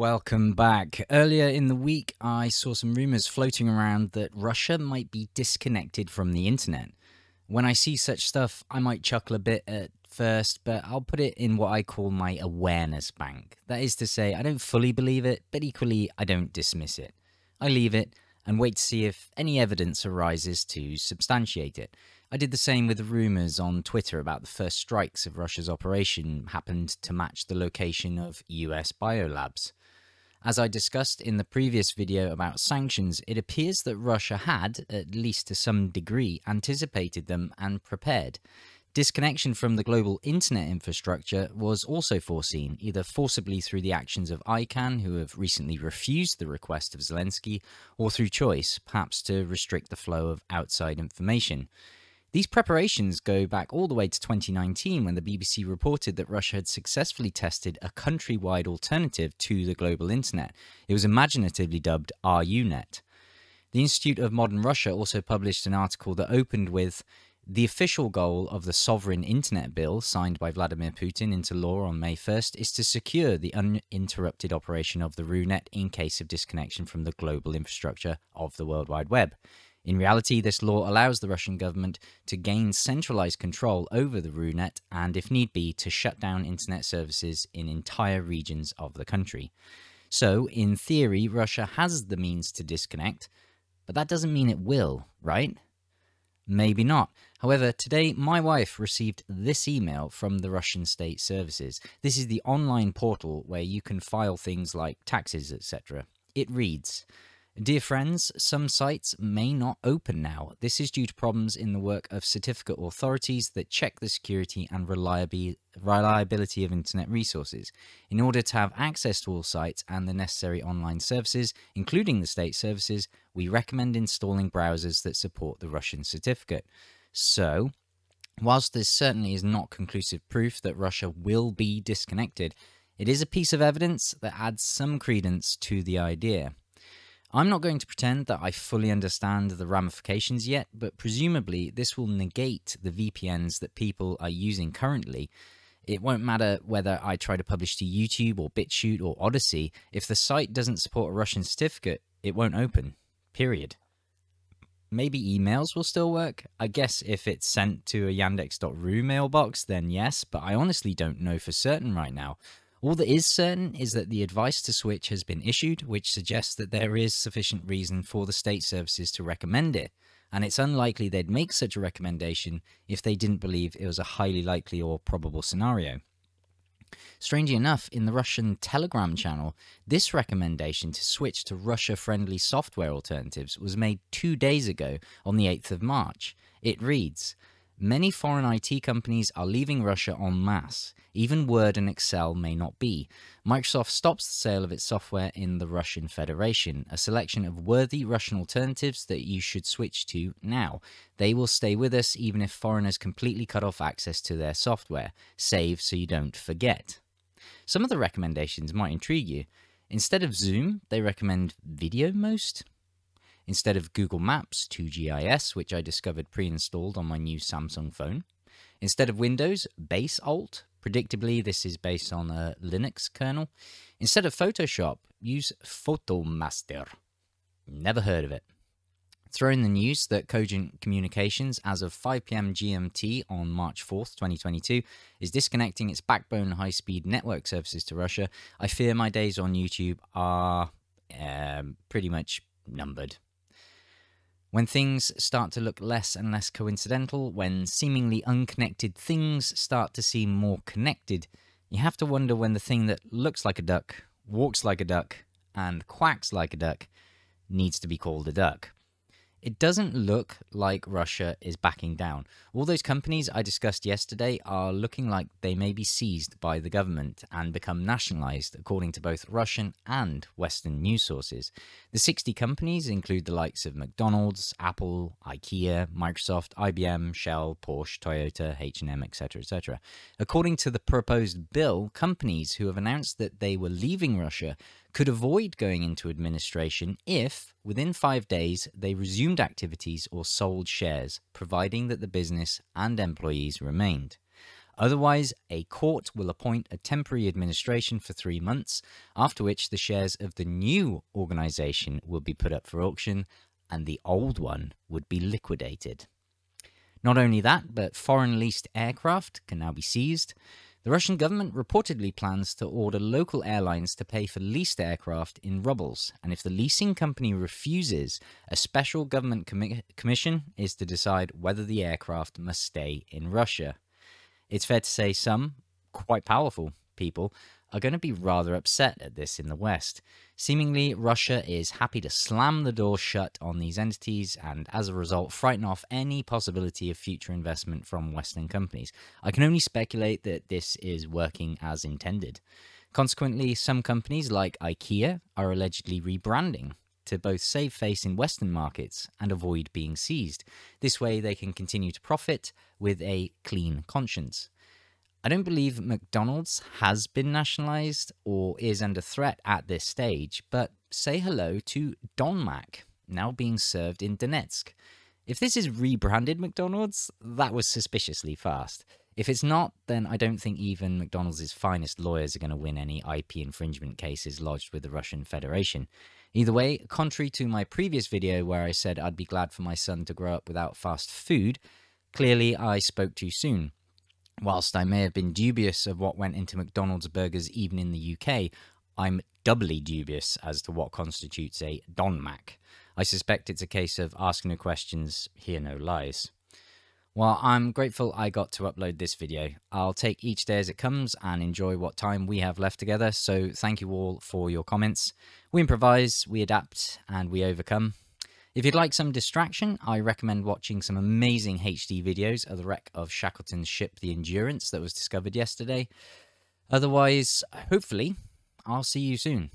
Welcome back. Earlier in the week, I saw some rumors floating around that Russia might be disconnected from the internet. When I see such stuff, I might chuckle a bit at first, but I'll put it in what I call my awareness bank. That is to say, I don't fully believe it, but equally, I don't dismiss it. I leave it and wait to see if any evidence arises to substantiate it. I did the same with the rumours on Twitter about the first strikes of Russia's operation happened to match the location of US biolabs. As I discussed in the previous video about sanctions, it appears that Russia had, at least to some degree, anticipated them and prepared. Disconnection from the global internet infrastructure was also foreseen, either forcibly through the actions of ICANN, who have recently refused the request of Zelensky, or through choice, perhaps to restrict the flow of outside information. These preparations go back all the way to 2019 when the BBC reported that Russia had successfully tested a countrywide alternative to the global internet. It was imaginatively dubbed RUNet. The Institute of Modern Russia also published an article that opened with the official goal of the sovereign internet bill signed by Vladimir Putin into law on May 1st is to secure the uninterrupted operation of the RUNet in case of disconnection from the global infrastructure of the World Wide Web. In reality, this law allows the Russian government to gain centralized control over the RUNet and, if need be, to shut down internet services in entire regions of the country. So, in theory, Russia has the means to disconnect, but that doesn't mean it will, right? Maybe not. However, today my wife received this email from the Russian state services. This is the online portal where you can file things like taxes, etc. It reads, Dear friends, some sites may not open now. This is due to problems in the work of certificate authorities that check the security and reliability of internet resources. In order to have access to all sites and the necessary online services, including the state services, we recommend installing browsers that support the Russian certificate. So, whilst this certainly is not conclusive proof that Russia will be disconnected, it is a piece of evidence that adds some credence to the idea. I'm not going to pretend that I fully understand the ramifications yet, but presumably this will negate the VPNs that people are using currently. It won't matter whether I try to publish to YouTube or BitChute or Odysee, if the site doesn't support a Russian certificate, it won't open. Period. Maybe emails will still work. I guess if it's sent to a yandex.ru mailbox, then yes, but I honestly don't know for certain right now. All that is certain is that the advice to switch has been issued, which suggests that there is sufficient reason for the state services to recommend it, and it's unlikely they'd make such a recommendation if they didn't believe it was a highly likely or probable scenario. Strangely enough, in the Russian Telegram channel, this recommendation to switch to Russia friendly software alternatives was made two days ago on the 8th of March. It reads Many foreign IT companies are leaving Russia en masse. Even Word and Excel may not be. Microsoft stops the sale of its software in the Russian Federation, a selection of worthy Russian alternatives that you should switch to now. They will stay with us even if foreigners completely cut off access to their software. Save so you don't forget. Some of the recommendations might intrigue you. Instead of Zoom, they recommend VideoMost. Instead of Google Maps, 2GIS, which I discovered pre-installed on my new Samsung phone. Instead of Windows, Base Alt. Predictably, this is based on a Linux kernel. Instead of Photoshop, use Photomaster. Never heard of it. Throw in the news that Cogent Communications, as of 5 pm GMT on March 4th, 2022, is disconnecting its backbone high speed network services to Russia. I fear my days on YouTube are um, pretty much numbered. When things start to look less and less coincidental, when seemingly unconnected things start to seem more connected, you have to wonder when the thing that looks like a duck, walks like a duck, and quacks like a duck needs to be called a duck. It doesn't look like Russia is backing down. All those companies I discussed yesterday are looking like they may be seized by the government and become nationalized, according to both Russian and Western news sources. The 60 companies include the likes of McDonald's, Apple, IKEA, Microsoft, IBM, Shell, Porsche, Toyota, H&M, etc., etc. According to the proposed bill, companies who have announced that they were leaving Russia could avoid going into administration if, within five days, they resumed activities or sold shares, providing that the business and employees remained. Otherwise, a court will appoint a temporary administration for three months, after which the shares of the new organisation will be put up for auction and the old one would be liquidated. Not only that, but foreign leased aircraft can now be seized. The Russian government reportedly plans to order local airlines to pay for leased aircraft in rubles, and if the leasing company refuses, a special government commi- commission is to decide whether the aircraft must stay in Russia. It's fair to say some, quite powerful people, are going to be rather upset at this in the West. Seemingly, Russia is happy to slam the door shut on these entities and, as a result, frighten off any possibility of future investment from Western companies. I can only speculate that this is working as intended. Consequently, some companies like IKEA are allegedly rebranding to both save face in Western markets and avoid being seized. This way, they can continue to profit with a clean conscience. I don't believe McDonald's has been nationalized or is under threat at this stage, but say hello to Donmac, now being served in Donetsk. If this is rebranded McDonald's, that was suspiciously fast. If it's not, then I don't think even McDonald's finest lawyers are going to win any IP infringement cases lodged with the Russian Federation. Either way, contrary to my previous video where I said I'd be glad for my son to grow up without fast food, clearly I spoke too soon. Whilst I may have been dubious of what went into McDonald's burgers even in the UK, I'm doubly dubious as to what constitutes a Don Mac. I suspect it's a case of asking no questions, hear no lies. Well, I'm grateful I got to upload this video. I'll take each day as it comes and enjoy what time we have left together, so thank you all for your comments. We improvise, we adapt, and we overcome. If you'd like some distraction, I recommend watching some amazing HD videos of the wreck of Shackleton's ship, the Endurance, that was discovered yesterday. Otherwise, hopefully, I'll see you soon.